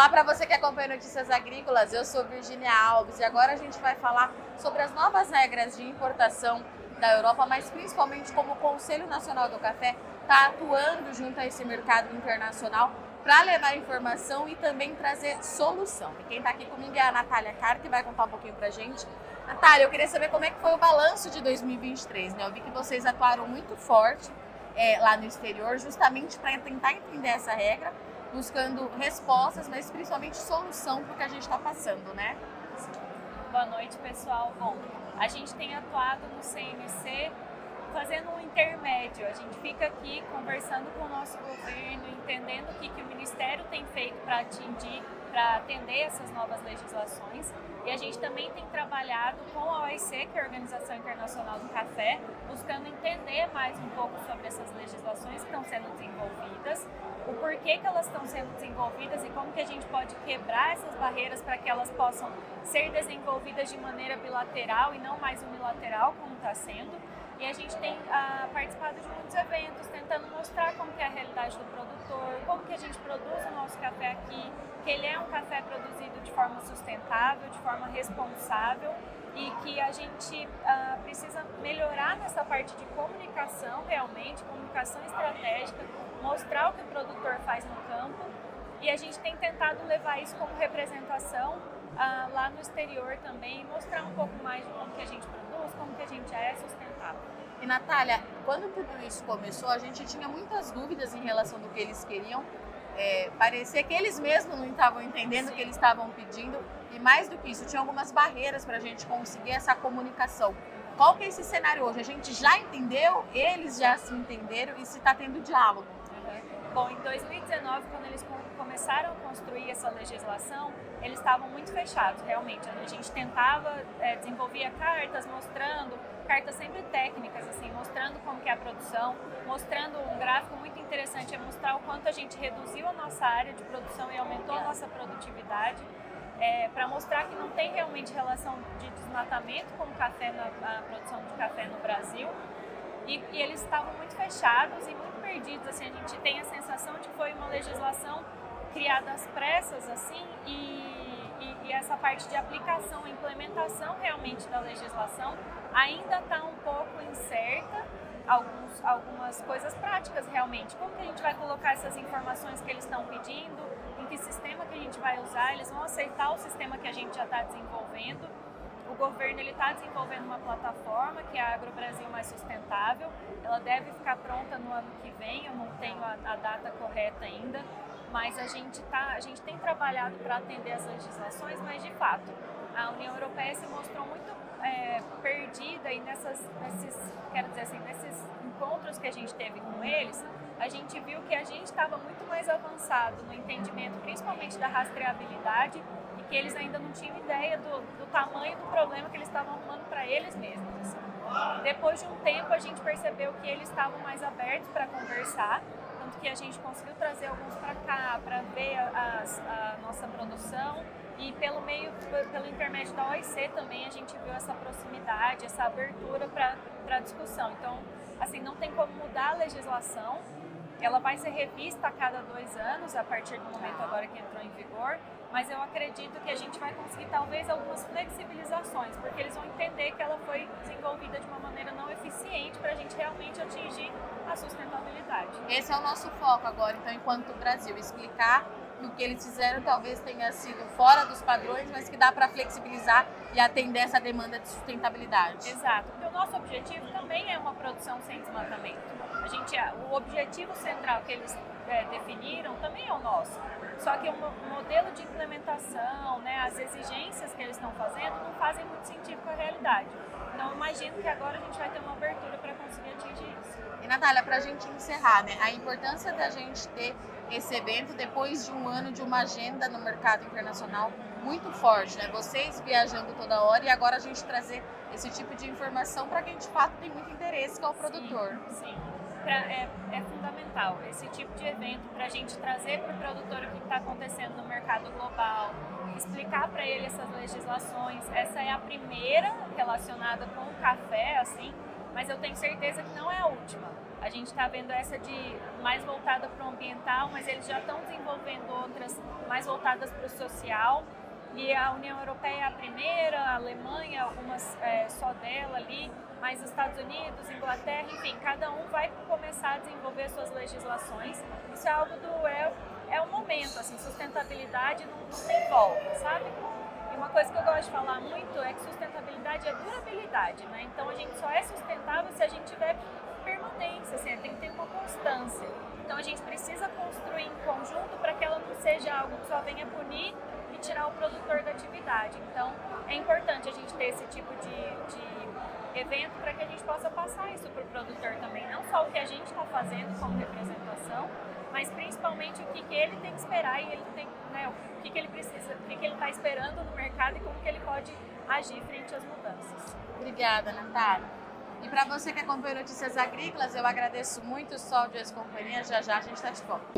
Olá para você que acompanha Notícias Agrícolas, eu sou Virginia Alves e agora a gente vai falar sobre as novas regras de importação da Europa, mas principalmente como o Conselho Nacional do Café está atuando junto a esse mercado internacional para levar informação e também trazer solução. E quem está aqui comigo é a Natália Carta que vai contar um pouquinho para a gente. Natália, eu queria saber como é que foi o balanço de 2023. Né? Eu vi que vocês atuaram muito forte é, lá no exterior, justamente para tentar entender essa regra buscando respostas, mas principalmente solução para o que a gente está passando, né? Boa noite, pessoal. Bom, a gente tem atuado no CNC fazendo um intermédio. A gente fica aqui conversando com o nosso governo, entendendo o que, que o Ministério tem feito para atingir, para atender essas novas legislações. E a gente também tem trabalhado com a OIC, que é a Organização Internacional do Café, buscando entender mais um pouco sobre essas legislações que estão sendo desenvolvidas, o porquê que elas estão sendo desenvolvidas e como que a gente pode quebrar essas barreiras para que elas possam ser desenvolvidas de maneira bilateral e não mais unilateral, como está sendo. E a gente tem ah, participado de muitos eventos, tentando mostrar como que é a realidade do produtor, como que a gente produz o nosso café aqui, que ele é um café produzido de forma sustentável, de forma responsável e que a gente ah, precisa melhorar nessa parte de comunicação realmente, comunicação estratégica, mostrar o que o produtor faz no campo e a gente tem tentado levar isso como representação ah, lá no exterior também, mostrar um pouco mais de como que a gente produz, como que a gente é sustentável. E Natália, quando tudo isso começou, a gente tinha muitas dúvidas em relação do que eles queriam. É, parecia que eles mesmos não estavam entendendo Sim. o que eles estavam pedindo. E mais do que isso, tinha algumas barreiras para a gente conseguir essa comunicação. Qual que é esse cenário hoje? A gente já entendeu, eles já se entenderam e se está tendo diálogo. Bom, em 2019, quando eles começaram a construir essa legislação, eles estavam muito fechados, realmente. A gente tentava, é, desenvolvia cartas mostrando, cartas sempre técnicas, assim, mostrando como que é a produção, mostrando um gráfico muito interessante, é mostrar o quanto a gente reduziu a nossa área de produção e aumentou a nossa produtividade, é, para mostrar que não tem realmente relação de desmatamento com o café na, a produção de café no Brasil. E, e eles estavam muito fechados e muito perdidos, assim, a gente tem a sensação de que foi uma legislação criada às pressas, assim, e, e, e essa parte de aplicação, implementação realmente da legislação ainda está um pouco incerta, alguns, algumas coisas práticas realmente. Como que a gente vai colocar essas informações que eles estão pedindo, em que sistema que a gente vai usar, eles vão aceitar o sistema que a gente já está desenvolvendo. O governo está desenvolvendo uma plataforma que é a Agro Brasil Mais Sustentável. Ela deve ficar pronta no ano que vem, eu não tenho a, a data correta ainda, mas a gente, tá, a gente tem trabalhado para atender as legislações, mas de fato, a União Europeia se mostrou muito é, perdida e nessas, nesses, quero dizer assim, nesses encontros que a gente teve com eles, a gente viu que a gente estava muito mais avançado no entendimento, principalmente da rastreabilidade, que eles ainda não tinham ideia do, do tamanho do problema que eles estavam arrumando para eles mesmos. Assim. Depois de um tempo, a gente percebeu que eles estavam mais abertos para conversar, tanto que a gente conseguiu trazer alguns para cá, para ver a, a, nossa produção e pelo meio, pelo intermédio da OIC também a gente viu essa proximidade, essa abertura para discussão. Então, assim, não tem como mudar a legislação, ela vai ser revista a cada dois anos, a partir do momento agora que entrou em vigor, mas eu acredito que a gente vai conseguir talvez algumas flexibilizações, porque eles vão entender que ela foi desenvolvida de uma maneira não eficiente para a gente realmente atingir a sustentabilidade. Esse é o nosso foco agora, então, enquanto Brasil, explicar que o que eles fizeram talvez tenha sido fora dos padrões, mas que dá para flexibilizar e atender essa demanda de sustentabilidade. Exato, porque o nosso objetivo também é uma produção sem desmatamento. A gente, o objetivo central que eles é, definiram também é o nosso. Só que o modelo de implementação, né, as exigências que eles estão fazendo não fazem muito realidade. Então, imagino que agora a gente vai ter uma abertura para conseguir atingir isso. E, Natália, para a gente encerrar, né, a importância da gente ter esse evento depois de um ano de uma agenda no mercado internacional muito forte, né? Vocês viajando toda hora e agora a gente trazer esse tipo de informação para quem de fato tem muito interesse, que é o produtor. Sim, sim. Pra, é, é, fundamental esse tipo de evento para a gente trazer para o produtor o que está acontecendo no mercado global, explicar para ele essas legislações. Essa é a primeira relacionada com o café, assim, mas eu tenho certeza que não é a última. A gente está vendo essa de mais voltada para o ambiental, mas eles já estão desenvolvendo outras mais voltadas para o social. E a União Europeia é a primeira, a Alemanha, algumas é, só dela ali, mas Estados Unidos, Inglaterra, enfim, cada um vai começar a desenvolver suas legislações. Isso é algo do é, é o momento, assim, sustentabilidade não, não tem volta, sabe? E uma coisa que eu gosto de falar muito é que sustentabilidade é durabilidade, né? Então a gente só é sustentável se a gente tiver permanência, assim, tem que ter uma constância. Então a gente precisa construir em conjunto para que ela não seja algo que só venha punir tirar o produtor da atividade. Então é importante a gente ter esse tipo de, de evento para que a gente possa passar isso para o produtor também, não só o que a gente está fazendo como representação, mas principalmente o que, que ele tem que esperar e ele tem, né, o que, que ele precisa, o que, que ele está esperando no mercado e como que ele pode agir frente às mudanças. Obrigada, Natália. E para você que acompanha Notícias Agrícolas, eu agradeço muito o Sol de Companhia. Já já a gente está de volta.